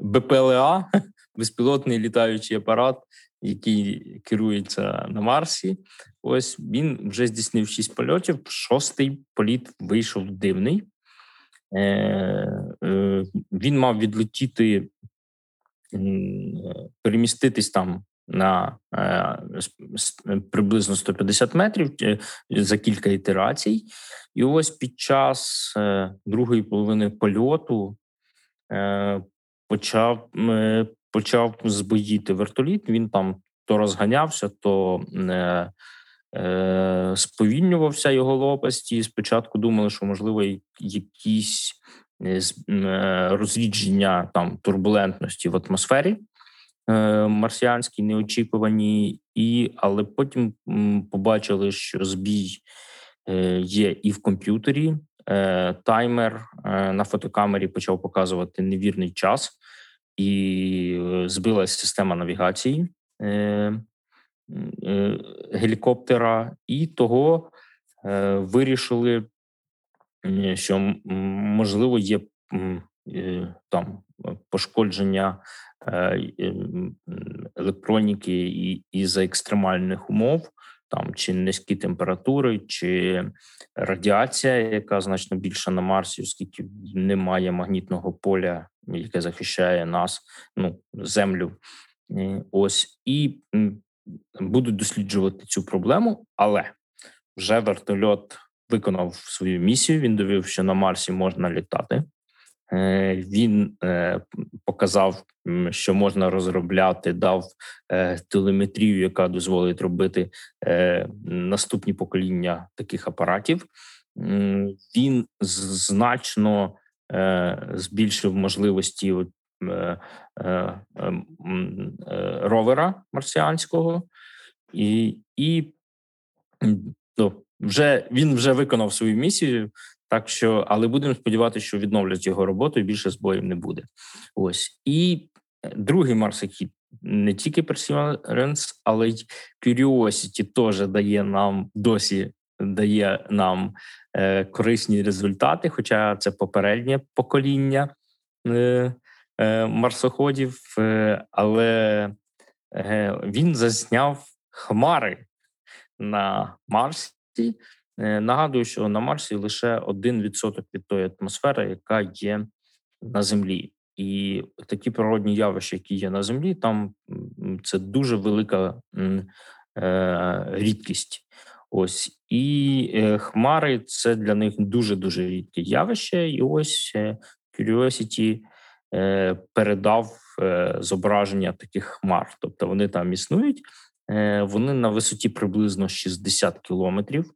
Speaker 3: БПЛА, безпілотний літаючий апарат, який керується на Марсі. Ось він вже здійснив шість польотів. Шостий політ вийшов дивний. Він мав відлетіти переміститись там на е, приблизно 150 метрів е, за кілька ітерацій, і ось під час е, другої половини польоту почав почав збоїти вертоліт. Він там то розганявся, то сповільнювався його лопасті. Спочатку думали, що можливо якісь Е, е, розрідження там турбулентності в атмосфері е, марсіанській, неочікувані, і але потім побачили, що збій є і в комп'ютері. Таймер на фотокамері почав показувати невірний час, і збилася система навігації гелікоптера, і того вирішили що можливо є е, там пошкодження е, електроніки і, і за екстремальних умов, там чи низькі температури, чи радіація, яка значно більша на Марсі, оскільки немає магнітного поля, яке захищає нас, ну землю. Ось і будуть досліджувати цю проблему, але вже вертольот виконав свою місію. Він довів, що на Марсі можна літати. Е, він е, показав, що можна розробляти, дав е, телеметрію, яка дозволить робити наступні покоління таких апаратів. Він значно збільшив можливості ровера марсіанського і і вже він вже виконав свою місію, так що, але будемо сподіватися, що відновлять його роботу і більше збоїв не буде. Ось і е, другий марсохід не тільки Perseverance, але й Curiosity теж дає нам досі дає нам е, корисні результати, хоча це попереднє покоління е, е, марсоходів, е, але е, він зазняв хмари на Марсі. Е, нагадую, що на Марсі лише 1% від тої атмосфери, яка є на Землі, і такі природні явища, які є на землі, там це дуже велика е, рідкість. Ось і е, хмари це для них дуже дуже рідке явище. І ось Curiosity передав зображення таких хмар. Тобто вони там існують, вони на висоті приблизно 60 кілометрів.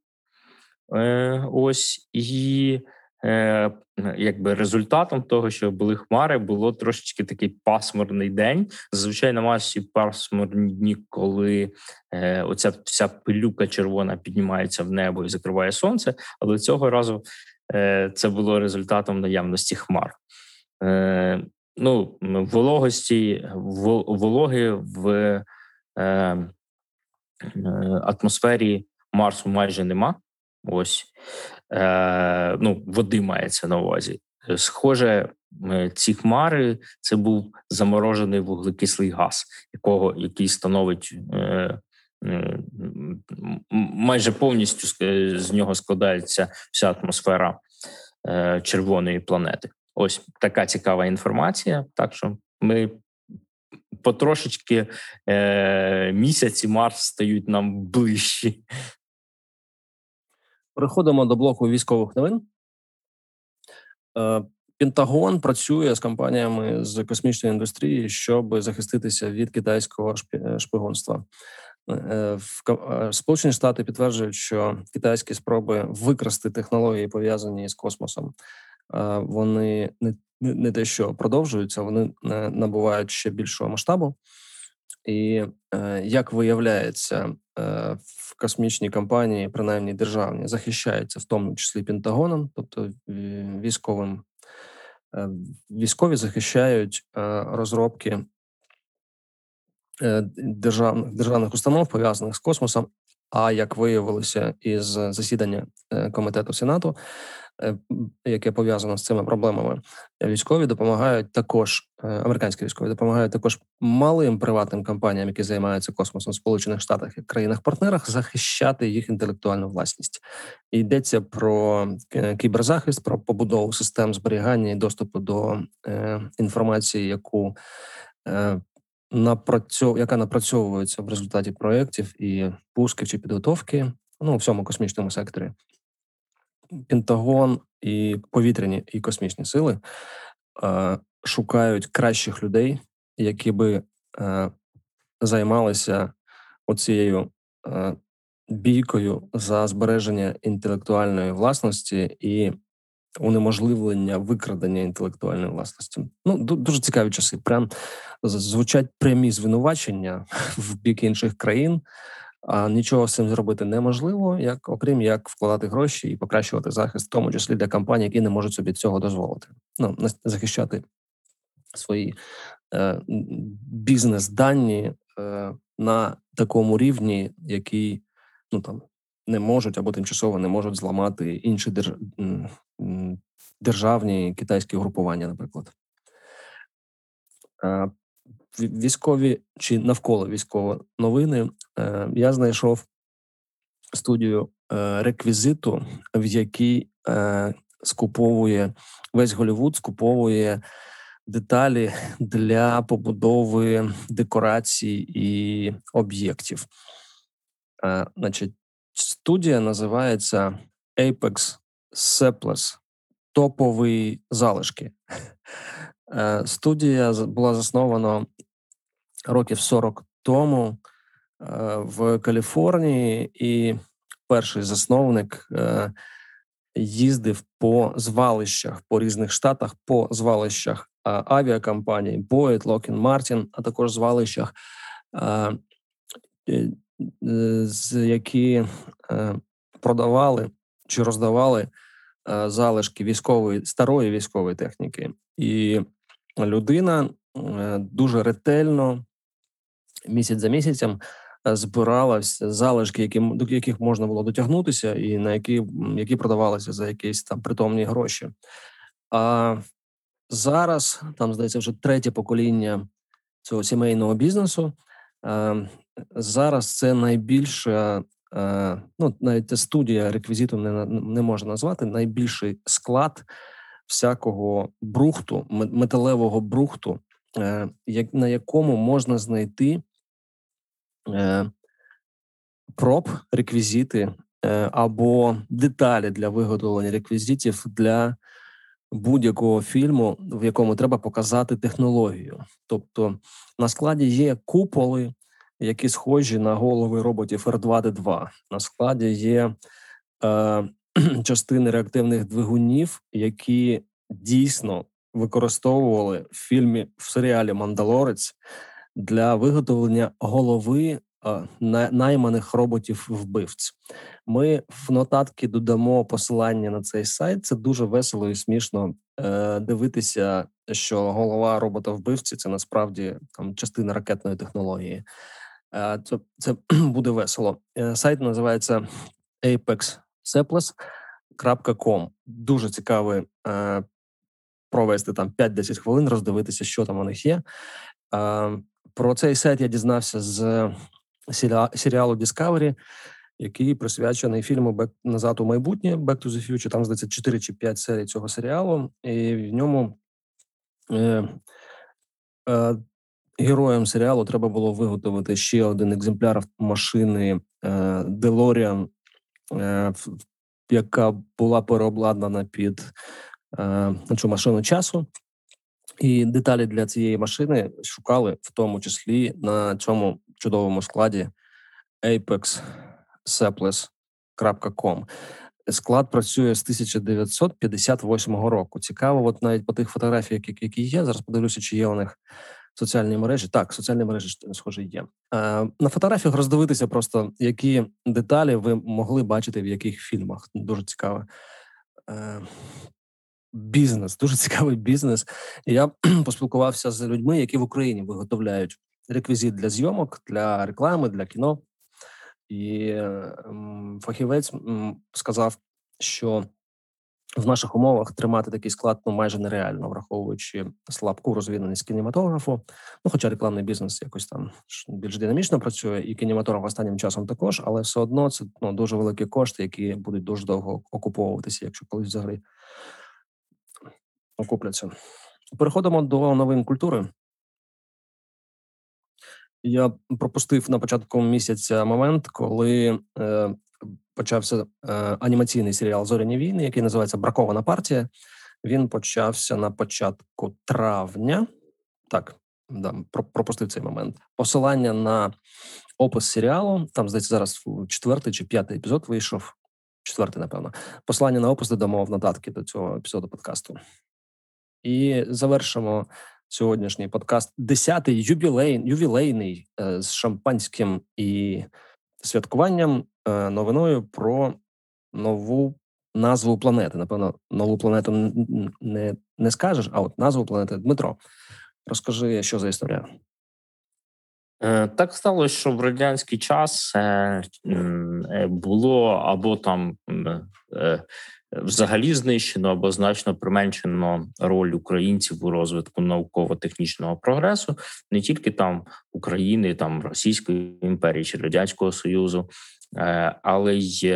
Speaker 3: Е, ось і е, якби результатом того, що були хмари, було трошечки такий пасмурний день. Зазвичай на масі пасмурні дні, коли е, оця вся пилюка червона піднімається в небо і закриває сонце. Але цього разу е, це було результатом наявності хмар. Е, Ну, вологості, вологи в е, е, атмосфері Марсу майже нема. Ось е, ну, води мається на увазі. Схоже, е, ці хмари це був заморожений вуглекислий газ, якого який становить е, е, майже повністю з нього складається вся атмосфера е, червоної планети. Ось така цікава інформація. Так що ми потрошечки е, місяці Марс стають нам ближчі.
Speaker 2: Переходимо до блоку військових новин. Е, Пентагон працює з компаніями з космічної індустрії, щоб захиститися від китайського е, шпигунства. Е, Сполучені Штати підтверджують, що китайські спроби викрасти технології пов'язані з космосом, вони не не те, що продовжуються, вони набувають ще більшого масштабу. І як виявляється, в космічній компанії, принаймні державні, захищаються в тому числі Пентагоном, тобто військовим військові захищають розробки е, державних державних установ пов'язаних з космосом. А як виявилося із засідання е, комітету Сенату, Е, яке пов'язано з цими проблемами, військові допомагають також е, американські військові допомагають також малим приватним компаніям, які займаються космосом в Сполучених Штатах і країнах-партнерах, захищати їх інтелектуальну власність. Йдеться про е, кіберзахист, про побудову систем зберігання і доступу до е, інформації, яку е, напрацьов... яка напрацьовується в результаті проєктів і пусків чи підготовки ну у всьому космічному секторі. Пентагон і повітряні і космічні сили е, шукають кращих людей, які би е, займалися оцією е, бійкою за збереження інтелектуальної власності і унеможливлення викрадення інтелектуальної власності. Ну дуже цікаві часи. Прям звучать прямі звинувачення в бік інших країн. А нічого з цим зробити неможливо, як окрім як вкладати гроші і покращувати захист, в тому числі для компаній, які не можуть собі цього дозволити. Ну захищати свої е, бізнес-дані е, на такому рівні, який ну там не можуть або тимчасово не можуть зламати інші держ... державні китайські групування, наприклад. Військові чи навколо військові новини, е, я знайшов студію е, реквізиту, в якій е, скуповує весь Голівуд, скуповує деталі для побудови декорацій і об'єктів. Значить, студія називається Apex Sepless топовий залишки. Студія була заснована років 40 тому е, в Каліфорнії, і перший засновник е, їздив по звалищах по різних штатах, по звалищах авіакомпаній Boeing, Lockheed Martin, а також звалищах, е, з які продавали чи роздавали залишки військової старої військової техніки, і людина дуже ретельно місяць за місяцем е, збиралась залишки, які до яких можна було дотягнутися, і на які які продавалися за якісь там притомні гроші. А зараз там здається вже третє покоління цього сімейного бізнесу. Е, зараз це найбільша, е, ну навіть студія реквізиту не не можна назвати найбільший склад всякого брухту, металевого брухту, на якому можна знайти проб, реквізити або деталі для виготовлення реквізитів для будь-якого фільму, в якому треба показати технологію. Тобто на складі є куполи, які схожі на голови роботів R2D2. На складі є е, частини реактивних двигунів, які дійсно використовували в фільмі в серіалі Мандалорець для виготовлення голови найманих роботів вбивць. Ми в нотатки додамо посилання на цей сайт. Це дуже весело і смішно е, дивитися, що голова робота вбивці це насправді там частина ракетної технології. Е, це це буде весело. Е, сайт називається apexceples.com. Дуже цікавий е, провести там 5-10 хвилин, роздивитися, що там у них є. Про цей сайт я дізнався з серіалу Discovery, який присвячений фільму «Бек назад у майбутнє Back to the Future». Там здається 4 чи 5 серій цього серіалу, і в ньому е, е, героям серіалу треба було виготовити ще один екземпляр машини е, е, яка була переобладнана під е, цю машину часу. І деталі для цієї машини шукали в тому числі на цьому чудовому складі apexseples.com. Склад працює з 1958 року. Цікаво, от навіть по тих фотографіях, які є. Зараз подивлюся, чи є у них соціальні мережі. Так, соціальні мережі схоже є. Е, на фотографіях роздивитися просто які деталі ви могли бачити в яких фільмах. Дуже цікаво. Е, бізнес, дуже цікавий бізнес. Я поспілкувався з людьми, які в Україні виготовляють реквізит для зйомок, для реклами, для кіно. І фахівець сказав, що в наших умовах тримати такий склад ну майже нереально, враховуючи слабку розвиненість кінематографу. Ну, хоча рекламний бізнес якось там більш динамічно працює, і кінематограф останнім часом також, але все одно це ну дуже великі кошти, які будуть дуже довго окуповуватися, якщо колись взагалі окупляться. Переходимо до новин культури. Я пропустив на початку місяця момент, коли е, почався е, анімаційний серіал Зоряні війни, який називається Бракована партія. Він почався на початку травня. Так, да, пропустив цей момент. Посилання на опис серіалу. Там здається, зараз четвертий чи п'ятий епізод вийшов. Четвертий, напевно. Посилання на опис додамо в нотатки до цього епізоду подкасту. І завершимо сьогоднішній подкаст. Десятий юбілей, ювілейний е, з шампанським і святкуванням е, новиною про нову назву планети. Напевно, нову планету не, не скажеш, а от назву планети Дмитро. Розкажи, що за історія.
Speaker 3: Е, так сталося, що в радянський час було або там взагалі знищено або значно применшено роль українців у розвитку науково-технічного прогресу, не тільки там України, там Російської імперії чи Радянського Союзу, е, але й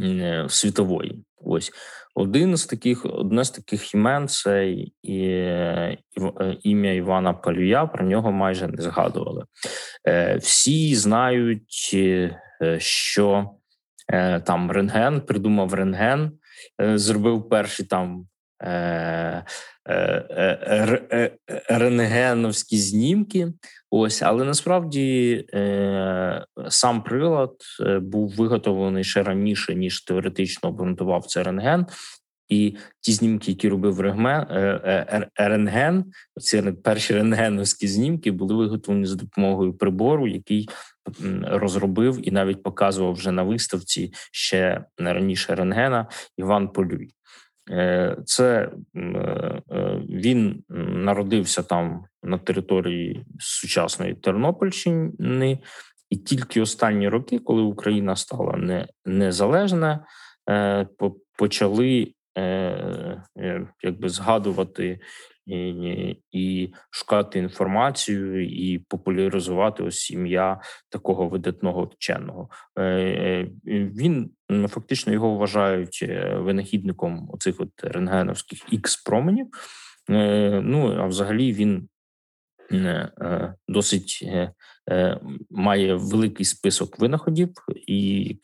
Speaker 3: е, світової. Ось один з таких, одне з таких імен це е, ім'я Івана Палюя. Про нього майже не згадували. Всі знають, що там рентген, придумав рентген, е, зробив перші там е, рентгеновські знімки. Ось, але насправді сам прилад був виготовлений ще раніше, ніж теоретично обґрунтував це рентген. І ті знімки, які робив рентген, ці перші рентгеновські знімки були виготовлені за допомогою прибору, який розробив і навіть показував вже на виставці ще не раніше рентгена Іван Полюй. Е, це е, е, він народився там на території сучасної Тернопільщини, і тільки останні роки, коли Україна стала не, незалежна, почали якби згадувати і, і шукати інформацію і популяризувати ось ім'я такого видатного вченого. Е, е, Він фактично його вважають е, винахідником оцих от рентгеновських ікс променів. Ну а взагалі він досить має великий список винаходів і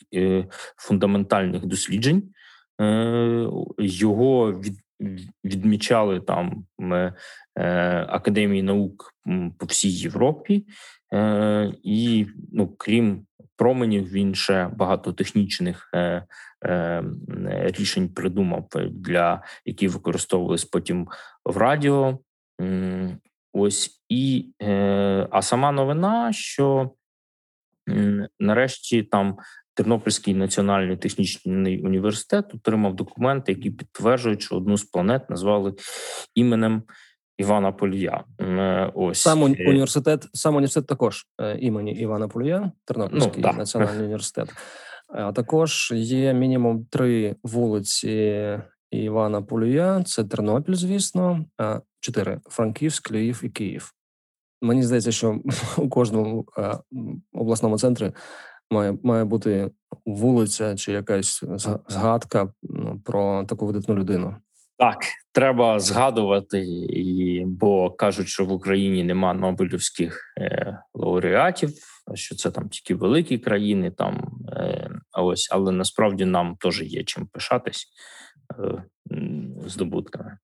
Speaker 3: фундаментальних досліджень. Його від відмічали там е, академії наук по всій Європі, е, і ну, крім променів, він ще багато технічних е, е, рішень придумав для які використовувались потім в радіо. Ось і е, а сама новина, що нарешті там Тернопільський національний технічний університет отримав документи, які підтверджують, що одну з планет назвали іменем Івана Полія. Е, ось
Speaker 2: сам університет, сам університет також е, імені Івана Полія, Тернопільський ну, національний університет. А також є мінімум три вулиці Івана Полія. Це Тернопіль, звісно, чотири Франківськ, Київ і Київ. Мені здається, що у кожному обласному центрі має має бути вулиця чи якась згадка ну, про таку видатну людину.
Speaker 3: Так, треба згадувати, і, бо кажуть, що в Україні нема Нобелівських е, лауреатів, що це там тільки великі країни, там е, ось, але насправді нам теж є чим пишатись е, здобутками.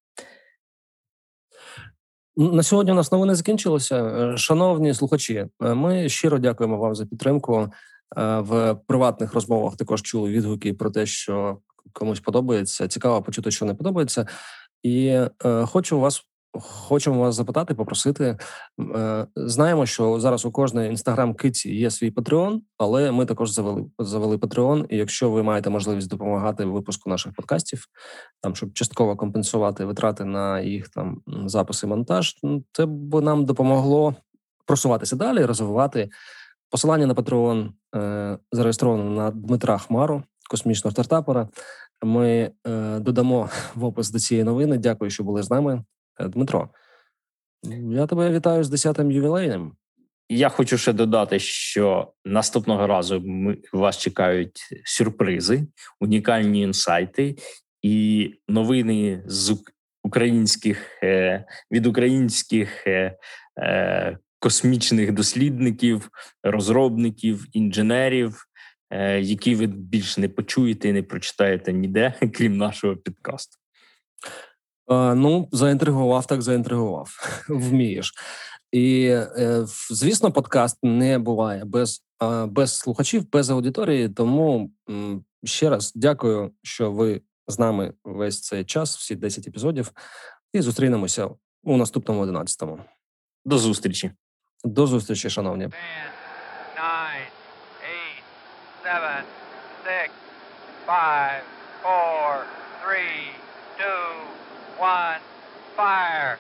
Speaker 2: На сьогодні у нас новини закінчилися. Е, шановні слухачі, е, ми щиро дякуємо вам за підтримку. Е, в приватних розмовах також чули відгуки про те, що комусь подобається. Цікаво почути, що не подобається, і е, хочу вас. Хочемо вас запитати, попросити. Е, знаємо, що зараз у кожної інстаграм киці є свій Патреон, але ми також завели завели Патреон. І якщо ви маєте можливість допомагати випуску наших подкастів, там щоб частково компенсувати витрати на їх там записи, монтаж, ну, це б нам допомогло просуватися далі, розвивати Посилання на Patreon е, зареєстровано на Дмитра Хмару, космічного стартапера. Ми е, додамо в опис до цієї новини. Дякую, що були з нами. Е, Дмитро, я тебе вітаю з 10-м ювілеєм.
Speaker 3: Я хочу ще додати, що наступного разу ми вас чекають сюрпризи, унікальні інсайти і новини з українських е, від українських е, космічних дослідників, розробників, інженерів, е, які ви більш не почуєте і не прочитаєте ніде, крім нашого підкасту.
Speaker 2: Ну, заінтригував, так заінтригував. Вмієш. І, е, звісно, подкаст не буває без без слухачів, без аудиторії. Тому ще раз дякую, що ви з нами весь цей час, всі 10 епізодів, і зустрінемося у наступному 11-му.
Speaker 3: До зустрічі.
Speaker 2: До зустрічі, шановні.
Speaker 1: Nine, eight, seven, six, five, four, three, two, one, fire.